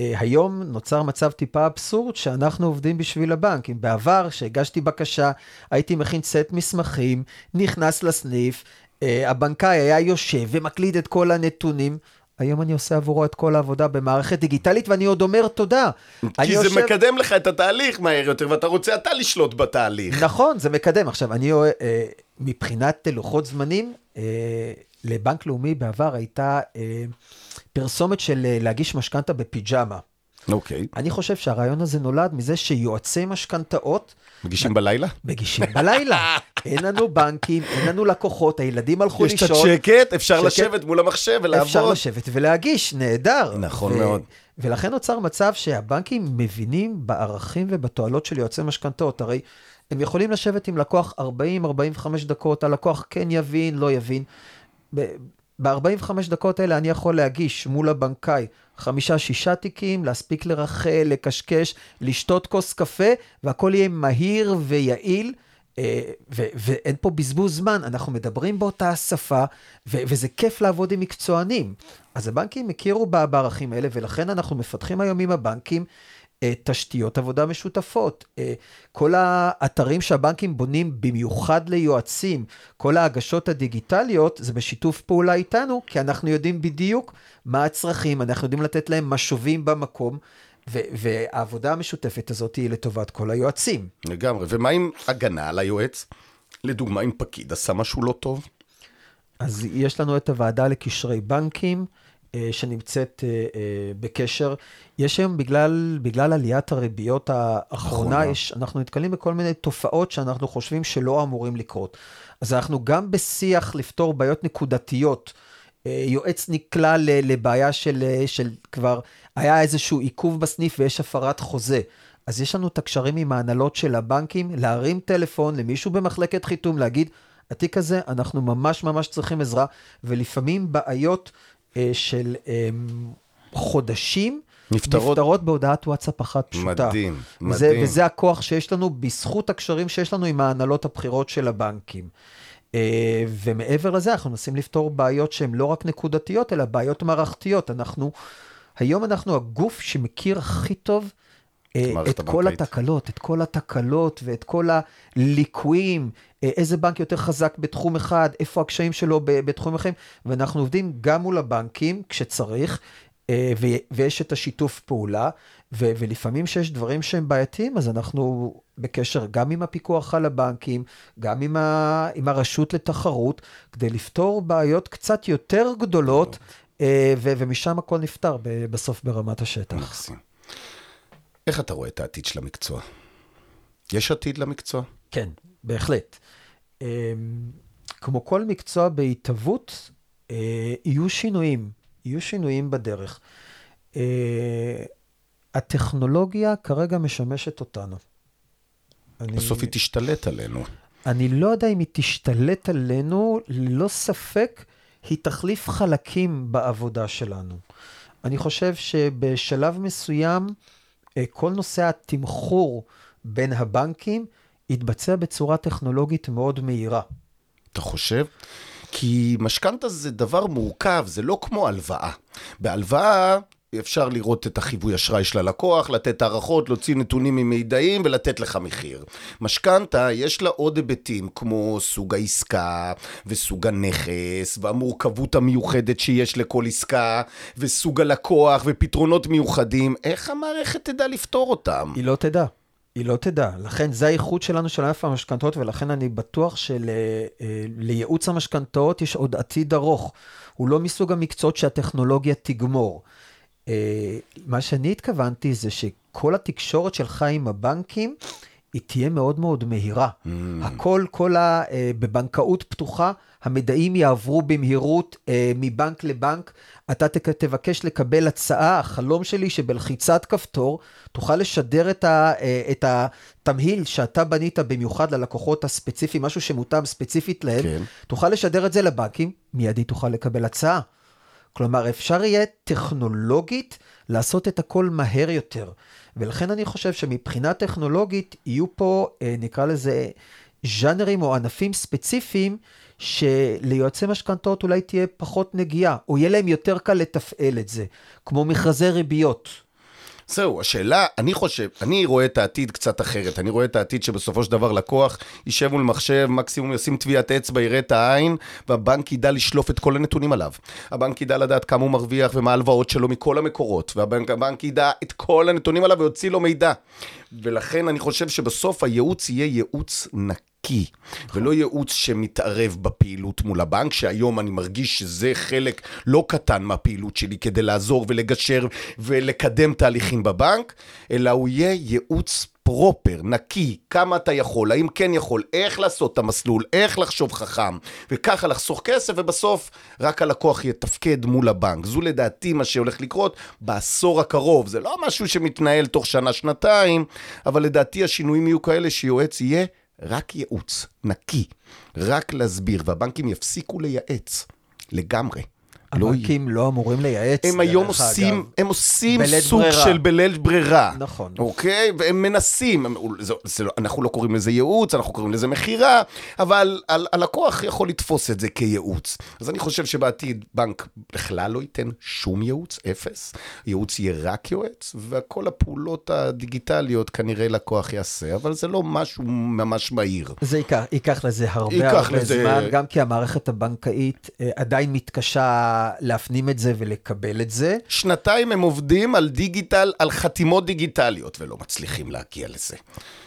אה, היום נוצר מצב טיפה אבסורד שאנחנו עובדים בשביל הבנק. אם בעבר, כשהגשתי בקשה, הייתי מכין סט מסמכים, נכנס לסניף, הבנקאי היה יושב ומקליד את כל הנתונים. היום אני עושה עבורו את כל העבודה במערכת דיגיטלית, ואני עוד אומר תודה. כי זה יושב... מקדם לך את התהליך מהר יותר, ואתה רוצה אתה לשלוט בתהליך. נכון, זה מקדם. עכשיו, אני, אה, מבחינת לוחות זמנים, אה, לבנק לאומי בעבר הייתה אה, פרסומת של אה, להגיש משכנתה בפיג'מה. אוקיי. Okay. אני חושב שהרעיון הזה נולד מזה שיועצי משכנתאות... מגישים בלילה? מגישים בלילה. אין לנו בנקים, אין לנו לקוחות, הילדים הלכו לישון. יש קצת שקט, אפשר שקט, לשבת מול המחשב ולעבוד. אפשר לשבת ולהגיש, נהדר. נכון ו- מאוד. ולכן נוצר מצב שהבנקים מבינים בערכים ובתועלות של יועצי משכנתאות. הרי הם יכולים לשבת עם לקוח 40-45 דקות, הלקוח כן יבין, לא יבין. ב-45 דקות האלה אני יכול להגיש מול הבנקאי חמישה-שישה תיקים, להספיק לרחל, לקשקש, לשתות כוס קפה, והכל יהיה מהיר ויעיל. אה, ו- ואין פה בזבוז זמן, אנחנו מדברים באותה שפה, ו- וזה כיף לעבוד עם מקצוענים. אז הבנקים הכירו בערכים האלה, ולכן אנחנו מפתחים היום עם הבנקים אה, תשתיות עבודה משותפות. אה, כל האתרים שהבנקים בונים במיוחד ליועצים, כל ההגשות הדיגיטליות, זה בשיתוף פעולה איתנו, כי אנחנו יודעים בדיוק מה הצרכים, אנחנו יודעים לתת להם משובים במקום. והעבודה המשותפת הזאת היא לטובת כל היועצים. לגמרי. ומה עם הגנה על היועץ? לדוגמה, אם פקיד עשה משהו לא טוב? אז יש לנו את הוועדה לקשרי בנקים. אה, שנמצאת אה, אה, בקשר. יש היום, בגלל, בגלל עליית הריביות האחרונה, יש, אנחנו נתקלים בכל מיני תופעות שאנחנו חושבים שלא אמורים לקרות. אז אנחנו גם בשיח לפתור בעיות נקודתיות. יועץ נקלע לבעיה של, של כבר, היה איזשהו עיכוב בסניף ויש הפרת חוזה. אז יש לנו את הקשרים עם ההנהלות של הבנקים, להרים טלפון למישהו במחלקת חיתום, להגיד, התיק הזה, אנחנו ממש ממש צריכים עזרה, ולפעמים בעיות אה, של אה, חודשים. נפתרות, נפתרות בהודעת וואטסאפ אחת פשוטה. מדהים, וזה, מדהים. וזה הכוח שיש לנו בזכות הקשרים שיש לנו עם ההנהלות הבכירות של הבנקים. אה, ומעבר לזה, אנחנו מנסים לפתור בעיות שהן לא רק נקודתיות, אלא בעיות מערכתיות. אנחנו, היום אנחנו הגוף שמכיר הכי טוב את כל התקלות, את כל התקלות ואת כל הליקויים, אה, איזה בנק יותר חזק בתחום אחד, איפה הקשיים שלו בתחום אחרים, ואנחנו עובדים גם מול הבנקים כשצריך. אה, ויש את השיתוף פעולה, ו- ולפעמים שיש דברים שהם בעייתיים, אז אנחנו בקשר גם עם הפיקוח על הבנקים, גם עם, ה- עם הרשות לתחרות, כדי לפתור בעיות קצת יותר גדולות, אה, ו- ומשם הכל נפתר ב- בסוף ברמת השטח. מקסים. איך אתה רואה את העתיד של המקצוע? יש עתיד למקצוע? כן, בהחלט. אמ, כמו כל מקצוע בהתהוות, אה, יהיו שינויים, יהיו שינויים בדרך. אה, הטכנולוגיה כרגע משמשת אותנו. אני, בסוף היא תשתלט עלינו. אני לא יודע אם היא תשתלט עלינו, ללא ספק היא תחליף חלקים בעבודה שלנו. אני חושב שבשלב מסוים, אה, כל נושא התמחור בין הבנקים יתבצע בצורה טכנולוגית מאוד מהירה. אתה חושב? כי משכנתה זה דבר מורכב, זה לא כמו הלוואה. בהלוואה אפשר לראות את החיווי אשראי של הלקוח, לתת הערכות, להוציא נתונים ממידעים ולתת לך מחיר. משכנתה, יש לה עוד היבטים, כמו סוג העסקה, וסוג הנכס, והמורכבות המיוחדת שיש לכל עסקה, וסוג הלקוח, ופתרונות מיוחדים. איך המערכת תדע לפתור אותם? היא לא תדע. היא לא תדע. לכן זה הייחוד שלנו של ענף המשכנתאות, ולכן אני בטוח שלייעוץ המשכנתאות יש עוד עתיד ארוך. הוא לא מסוג המקצועות שהטכנולוגיה תגמור. אה, מה שאני התכוונתי זה שכל התקשורת שלך עם הבנקים, היא תהיה מאוד מאוד מהירה. Mm. הכל, כל ה... אה, בבנקאות פתוחה, המידעים יעברו במהירות אה, מבנק לבנק. אתה תק- תבקש לקבל הצעה, החלום שלי שבלחיצת כפתור תוכל לשדר את, ה, אה, את התמהיל שאתה בנית במיוחד ללקוחות הספציפיים, משהו שמותאם ספציפית להם, כן. תוכל לשדר את זה לבנקים, מיידית תוכל לקבל הצעה. כלומר, אפשר יהיה טכנולוגית לעשות את הכל מהר יותר. ולכן אני חושב שמבחינה טכנולוגית יהיו פה, אה, נקרא לזה, ז'אנרים או ענפים ספציפיים, שליועצי משכנתאות אולי תהיה פחות נגיעה, או יהיה להם יותר קל לתפעל את זה, כמו מכרזי ריביות. זהו, השאלה, אני חושב, אני רואה את העתיד קצת אחרת. אני רואה את העתיד שבסופו של דבר לקוח יישב מול מחשב, מקסימום ישים טביעת אצבע, יראה את העין, והבנק ידע לשלוף את כל הנתונים עליו. הבנק ידע לדעת כמה הוא מרוויח ומה ההלוואות שלו מכל המקורות, והבנק הבנק ידע את כל הנתונים עליו ויוציא לו מידע. ולכן אני חושב שבסוף הייעוץ יהיה ייעוץ נקי, ולא ייעוץ שמתערב בפעילות מול הבנק, שהיום אני מרגיש שזה חלק לא קטן מהפעילות שלי כדי לעזור ולגשר ולקדם תהליכים בבנק, אלא הוא יהיה ייעוץ פרופר, נקי, כמה אתה יכול, האם כן יכול, איך לעשות את המסלול, איך לחשוב חכם, וככה לחסוך כסף, ובסוף רק הלקוח יתפקד מול הבנק. זו לדעתי מה שהולך לקרות בעשור הקרוב. זה לא משהו שמתנהל תוך שנה-שנתיים, אבל לדעתי השינויים יהיו כאלה שיועץ יהיה רק ייעוץ, נקי, רק להסביר, והבנקים יפסיקו לייעץ לגמרי. לא. הבנקים לא אמורים לייעץ, הם היום עושים, אגב. הם עושים סוג ברירה. של בלית ברירה. נכון. אוקיי? והם מנסים, הם, זה, זה, לא- אנחנו לא קוראים לזה ייעוץ, אנחנו קוראים לזה מכירה, אבל ה- הלקוח יכול לתפוס את זה כייעוץ. אז אני חושב שבעתיד בנק בכלל לא ייתן שום ייעוץ, אפס. ייעוץ יהיה רק יועץ, וכל הפעולות הדיגיטליות כנראה לקוח יעשה, אבל זה לא משהו ממש מהיר. זה ייקח, ייקח לזה הרבה הרבה לזה- זמן, גם כי המערכת הבנקאית אה, עדיין מתקשה להפנים את זה ולקבל את זה. שנתיים הם עובדים על דיגיטל, על חתימות דיגיטליות, ולא מצליחים להגיע לזה.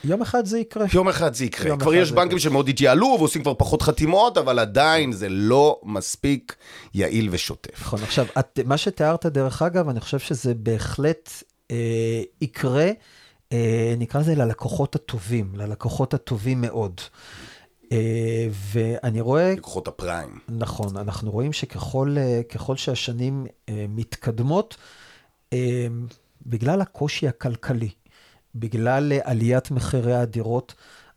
יום אחד זה יקרה. יום אחד זה יקרה. כבר יש בנקים יקרה. שמאוד התייעלו ועושים כבר פחות חתימות, אבל עדיין זה לא מספיק יעיל ושוטף. נכון, עכשיו, את, מה שתיארת, דרך אגב, אני חושב שזה בהחלט אה, יקרה, אה, נקרא לזה ללקוחות הטובים, ללקוחות הטובים מאוד. אה, ואני רואה, לקוחות הפריים. נכון, אנחנו רואים שככל אה, שהשנים אה, מתקדמות, בגלל הקושי הכלכלי, בגלל עליית מחירי הדירות,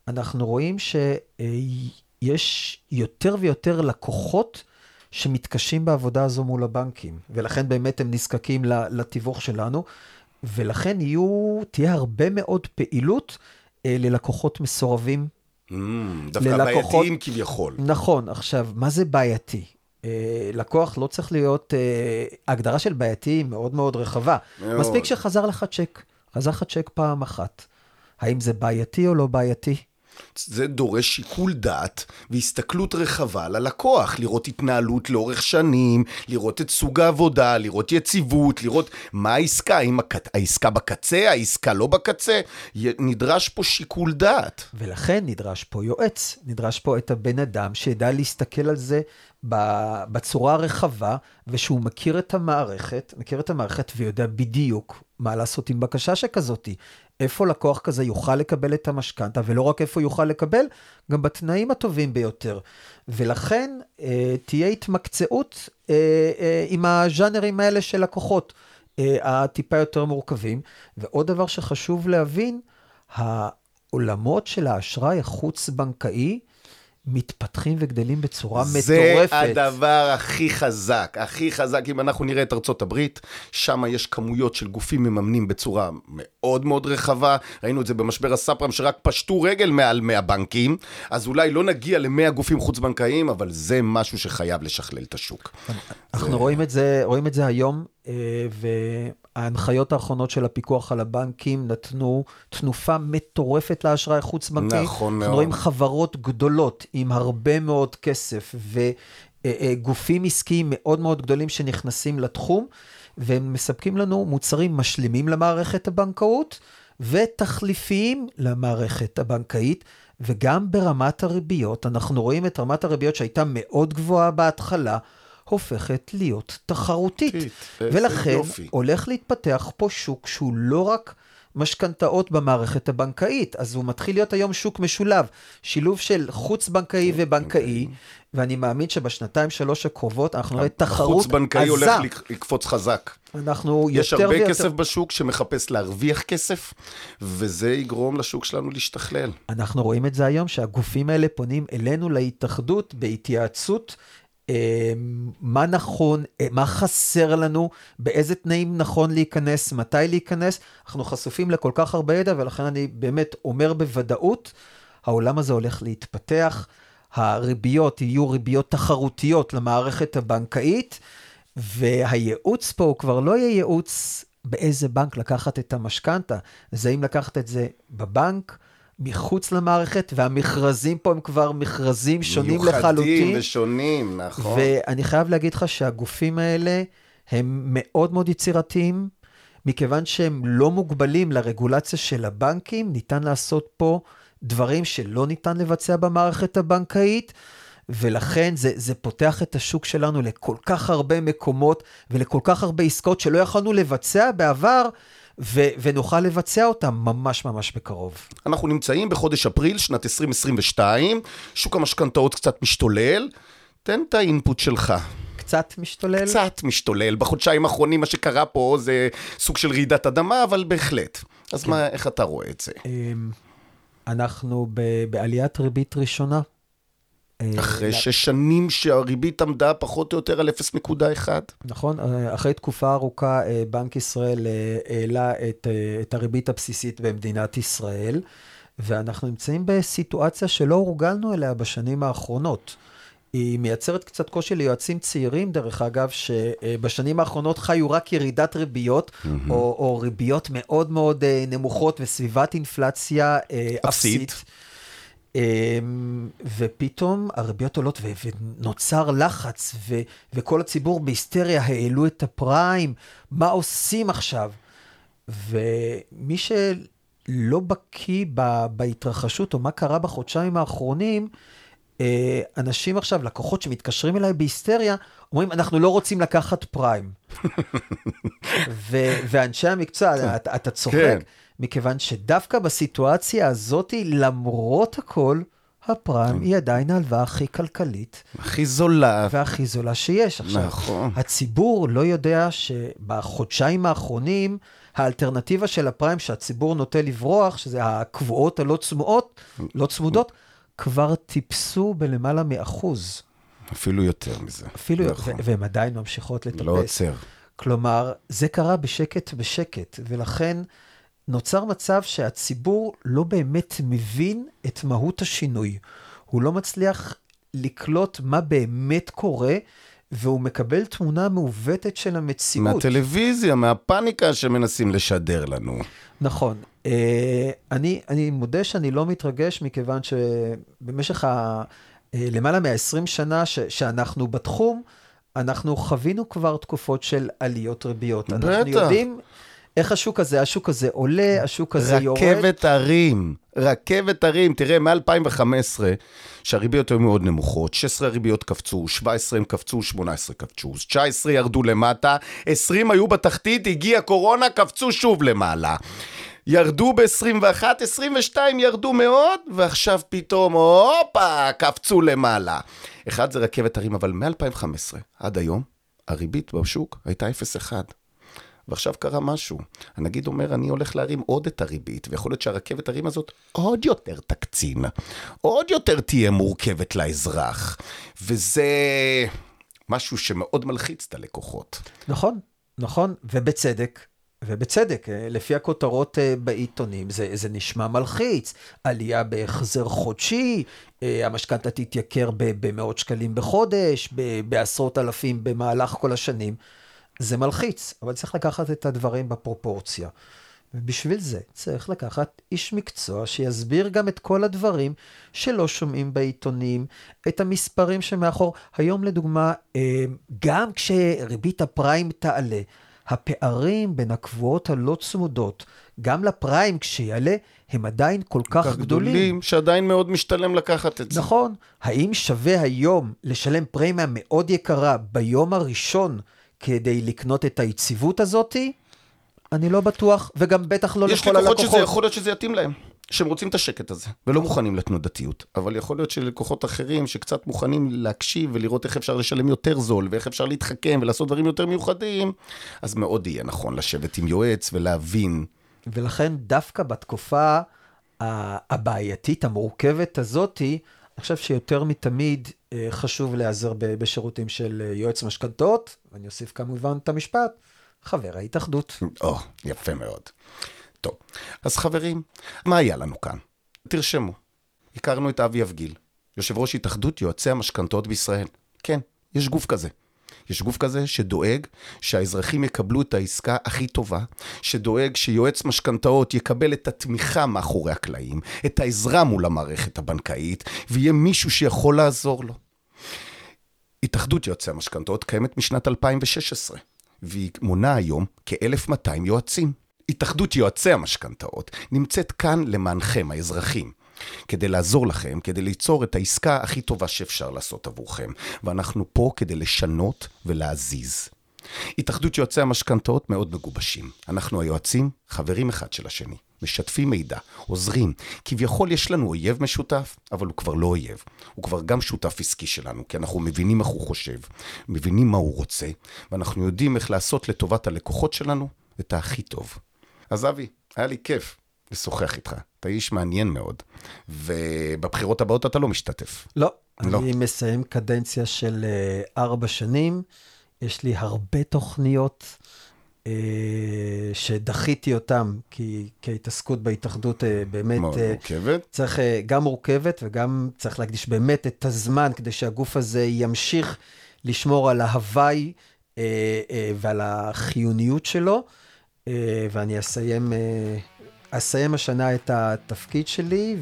אנחנו רואים שיש יותר ויותר לקוחות שמתקשים בעבודה הזו מול הבנקים, ולכן באמת הם נזקקים לתיווך שלנו, ולכן יהיו, תהיה הרבה מאוד פעילות ללקוחות מסורבים Mm, דווקא ללקוחות- בעייתיים כביכול. נכון, עכשיו, מה זה בעייתי? אה, לקוח לא צריך להיות, אה, ההגדרה של בעייתי היא מאוד מאוד רחבה. מאוד. מספיק שחזר לך צ'ק, חזר לך צ'ק פעם אחת. האם זה בעייתי או לא בעייתי? זה דורש שיקול דעת והסתכלות רחבה על הלקוח, לראות התנהלות לאורך שנים, לראות את סוג העבודה, לראות יציבות, לראות מה העסקה, האם העסקה בקצה, העסקה לא בקצה, נדרש פה שיקול דעת. ולכן נדרש פה יועץ, נדרש פה את הבן אדם שידע להסתכל על זה בצורה הרחבה, ושהוא מכיר את המערכת, מכיר את המערכת ויודע בדיוק מה לעשות עם בקשה שכזאתי. איפה לקוח כזה יוכל לקבל את המשכנתה, ולא רק איפה יוכל לקבל, גם בתנאים הטובים ביותר. ולכן אה, תהיה התמקצעות אה, אה, עם הז'אנרים האלה של לקוחות, אה, הטיפה יותר מורכבים. ועוד דבר שחשוב להבין, העולמות של האשראי החוץ-בנקאי, מתפתחים וגדלים בצורה זה מטורפת. זה הדבר הכי חזק, הכי חזק. אם אנחנו נראה את ארצות הברית, שם יש כמויות של גופים מממנים בצורה מאוד מאוד רחבה. ראינו את זה במשבר הסאפרם, שרק פשטו רגל מעל 100 בנקים, אז אולי לא נגיע ל-100 גופים חוץ-בנקאיים, אבל זה משהו שחייב לשכלל את השוק. אנחנו רואים את זה, רואים את זה היום, אה, ההנחיות האחרונות של הפיקוח על הבנקים נתנו תנופה מטורפת לאשראי החוץ-בנקאי. נכון מאוד. אנחנו רואים חברות גדולות עם הרבה מאוד כסף וגופים עסקיים מאוד מאוד גדולים שנכנסים לתחום, והם מספקים לנו מוצרים משלימים למערכת הבנקאות ותחליפיים למערכת הבנקאית. וגם ברמת הריביות, אנחנו רואים את רמת הריביות שהייתה מאוד גבוהה בהתחלה, הופכת להיות תחרותית. ולכן הולך להתפתח פה שוק שהוא לא רק משכנתאות במערכת הבנקאית, אז הוא מתחיל להיות היום שוק משולב, שילוב של חוץ-בנקאי ובנקאי, ואני מאמין שבשנתיים שלוש הקרובות אנחנו נראה תחרות עזה. החוץ-בנקאי הולך לקפוץ חזק. אנחנו יותר ויותר... יש הרבה כסף בשוק שמחפש להרוויח כסף, וזה יגרום לשוק שלנו להשתכלל. אנחנו רואים את זה היום, שהגופים האלה פונים אלינו להתאחדות בהתייעצות מה נכון, אה, מה חסר לנו, באיזה תנאים נכון להיכנס, מתי להיכנס. אנחנו חשופים לכל כך הרבה ידע, ולכן אני באמת אומר בוודאות, העולם הזה הולך להתפתח, הריביות יהיו ריביות תחרותיות למערכת הבנקאית, והייעוץ פה הוא כבר לא יהיה ייעוץ באיזה בנק לקחת את המשכנתה, זה אם לקחת את זה בבנק, מחוץ למערכת, והמכרזים פה הם כבר מכרזים שונים מיוחדים לחלוטין. מיוחדים ושונים, נכון. ואני חייב להגיד לך שהגופים האלה הם מאוד מאוד יצירתיים, מכיוון שהם לא מוגבלים לרגולציה של הבנקים, ניתן לעשות פה דברים שלא ניתן לבצע במערכת הבנקאית. ולכן זה, זה פותח את השוק שלנו לכל כך הרבה מקומות ולכל כך הרבה עסקאות שלא יכולנו לבצע בעבר, ו- ונוכל לבצע אותם ממש ממש בקרוב. אנחנו נמצאים בחודש אפריל, שנת 2022, שוק המשכנתאות קצת משתולל, תן את האינפוט שלך. קצת משתולל? קצת משתולל. בחודשיים האחרונים מה שקרה פה זה סוג של רעידת אדמה, אבל בהחלט. אז כן. מה, איך אתה רואה את זה? אמ, אנחנו בעליית ריבית ראשונה אחרי שש שנים שהריבית עמדה פחות או יותר על 0.1. נכון, אה, אחרי תקופה ארוכה אה, בנק ישראל אה, העלה את, את הריבית הבסיסית במדינת ישראל, ואנחנו נמצאים בסיטואציה שלא הורגלנו אליה בשנים האחרונות. היא מייצרת קצת קושי ליועצים צעירים, דרך אגב, שבשנים האחרונות חיו רק ירידת ריביות, mm-hmm. או, או ריביות מאוד מאוד נמוכות וסביבת אינפלציה אפסית. אפסית. אמ, ופתאום הריביות עולות ונוצר לחץ, ו, וכל הציבור בהיסטריה העלו את הפריים, מה עושים עכשיו? ומי שלא בקיא בהתרחשות, או מה קרה בחודשיים האחרונים, אה, אנשים עכשיו, לקוחות שמתקשרים אליי בהיסטריה, אומרים, אנחנו לא רוצים לקחת פריים. ו- ואנשי המקצוע, כן. אתה, אתה צוחק, כן. מכיוון שדווקא בסיטואציה הזאת, למרות הכל, הפריים כן. היא עדיין ההלוואה הכי כלכלית. הכי זולה. והכי זולה שיש. עכשיו, נכון. הציבור לא יודע שבחודשיים האחרונים, האלטרנטיבה של הפריים שהציבור נוטה לברוח, שזה הקבועות הלא צמודות, לא צמודות, כבר טיפסו בלמעלה מאחוז. אפילו יותר מזה. אפילו, נכון. והן עדיין ממשיכות לטפס. לא עוצר. כלומר, זה קרה בשקט בשקט, ולכן נוצר מצב שהציבור לא באמת מבין את מהות השינוי. הוא לא מצליח לקלוט מה באמת קורה, והוא מקבל תמונה מעוותת של המציאות. מהטלוויזיה, מהפאניקה שמנסים לשדר לנו. נכון. אה, אני, אני מודה שאני לא מתרגש, מכיוון שבמשך ה... אה, למעלה מ-20 שנה ש, שאנחנו בתחום, אנחנו חווינו כבר תקופות של עליות ריביות. בטח. אנחנו יודעים איך השוק הזה, השוק הזה עולה, השוק הזה יורד. רכבת הרים, רכבת הרים. תראה, מ-2015, שהריביות היו מאוד נמוכות, 16 הריביות קפצו, 17 הם קפצו, 18 קפצו, 19 ירדו למטה, 20 היו בתחתית, הגיעה קורונה, קפצו שוב למעלה. ירדו ב-21, 22 ירדו מאוד, ועכשיו פתאום, הופה, קפצו למעלה. אחד זה רכבת הרים, אבל מ-2015 עד היום, הריבית בשוק הייתה 0.1. ועכשיו קרה משהו. הנגיד אומר, אני הולך להרים עוד את הריבית, ויכול להיות שהרכבת הרים הזאת עוד יותר תקצין, עוד יותר תהיה מורכבת לאזרח. וזה משהו שמאוד מלחיץ את הלקוחות. נכון, נכון, ובצדק. ובצדק, אה, לפי הכותרות אה, בעיתונים, זה, זה נשמע מלחיץ. עלייה בהחזר חודשי, אה, המשכנתה תתייקר במאות שקלים בחודש, בעשרות אלפים במהלך כל השנים. זה מלחיץ, אבל צריך לקחת את הדברים בפרופורציה. ובשביל זה צריך לקחת איש מקצוע שיסביר גם את כל הדברים שלא שומעים בעיתונים, את המספרים שמאחור. היום לדוגמה, גם כשריבית הפריים תעלה, הפערים בין הקבועות הלא צמודות, גם לפריים כשיעלה, הם עדיין כל כך גדולים. גדולים, שעדיין מאוד משתלם לקחת את זה. נכון. האם שווה היום לשלם פרמיה מאוד יקרה ביום הראשון כדי לקנות את היציבות הזאתי? אני לא בטוח, וגם בטח לא לכל הלקוחות. יש לקוחות שזה יכול להיות שזה יתאים להם. שהם רוצים את השקט הזה, ולא מוכנים לתנודתיות. אבל יכול להיות שלקוחות אחרים שקצת מוכנים להקשיב ולראות איך אפשר לשלם יותר זול, ואיך אפשר להתחכם ולעשות דברים יותר מיוחדים, אז מאוד יהיה נכון לשבת עם יועץ ולהבין. ולכן דווקא בתקופה הבעייתית, המורכבת הזאתי, אני חושב שיותר מתמיד אה, חשוב להיעזר בשירותים של אה, יועץ משכנתאות, ואני אוסיף כמובן את המשפט, חבר ההתאחדות. או, יפה מאוד. טוב, אז חברים, מה היה לנו כאן? תרשמו. הכרנו את אבי אבגיל, יושב ראש התאחדות יועצי המשכנתאות בישראל. כן, יש גוף כזה. יש גוף כזה שדואג שהאזרחים יקבלו את העסקה הכי טובה, שדואג שיועץ משכנתאות יקבל את התמיכה מאחורי הקלעים, את העזרה מול המערכת הבנקאית, ויהיה מישהו שיכול לעזור לו. התאחדות יועצי המשכנתאות קיימת משנת 2016, והיא מונה היום כ-1,200 יועצים. התאחדות יועצי המשכנתאות נמצאת כאן למענכם, האזרחים. כדי לעזור לכם, כדי ליצור את העסקה הכי טובה שאפשר לעשות עבורכם. ואנחנו פה כדי לשנות ולהזיז. התאחדות יועצי המשכנתאות מאוד מגובשים. אנחנו היועצים, חברים אחד של השני, משתפים מידע, עוזרים. כביכול יש לנו אויב משותף, אבל הוא כבר לא אויב. הוא כבר גם שותף עסקי שלנו, כי אנחנו מבינים איך הוא חושב, מבינים מה הוא רוצה, ואנחנו יודעים איך לעשות לטובת הלקוחות שלנו את הכי טוב. אז אבי, היה לי כיף לשוחח איתך. אתה איש מעניין מאוד, ובבחירות הבאות אתה לא משתתף. לא, לא. אני מסיים קדנציה של uh, ארבע שנים, יש לי הרבה תוכניות uh, שדחיתי אותן, כי, ההתעסקות בהתאחדות uh, באמת... מאוד uh, מורכבת. צריך, uh, גם מורכבת וגם צריך להקדיש באמת את הזמן כדי שהגוף הזה ימשיך לשמור על ההוואי uh, uh, ועל החיוניות שלו. אה, ואני אסיים, אה, אסיים השנה את התפקיד שלי,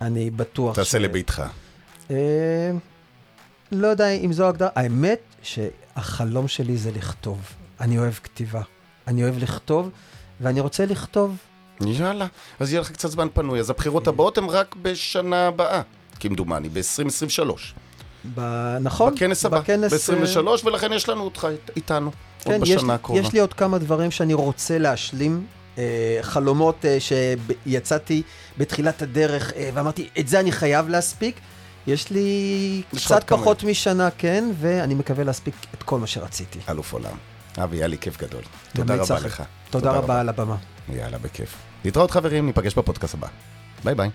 ואני בטוח תעשה ש... תעשה לביתך. אה, לא יודע אם זו הגדרה. האמת שהחלום שלי זה לכתוב. אני אוהב כתיבה. אני אוהב לכתוב, ואני רוצה לכתוב. יאללה, אז יהיה לך קצת זמן פנוי. אז הבחירות הבאות הן רק בשנה הבאה, כמדומני, ב-2023. ב... נכון. בכנס הבא, ב-23, ולכן יש לנו אותך איתנו. כן, עוד בשנה הקרובה. יש לי עוד כמה דברים שאני רוצה להשלים. אה, חלומות אה, שיצאתי בתחילת הדרך אה, ואמרתי, את זה אני חייב להספיק. יש לי קצת פחות כמה. משנה, כן, ואני מקווה להספיק את כל מה שרציתי. אלוף עולם. אבי, היה לי כיף גדול. תודה רבה לך. תודה, תודה רבה, רבה על הבמה. יאללה, בכיף. להתראות חברים, ניפגש בפודקאסט הבא. ביי ביי.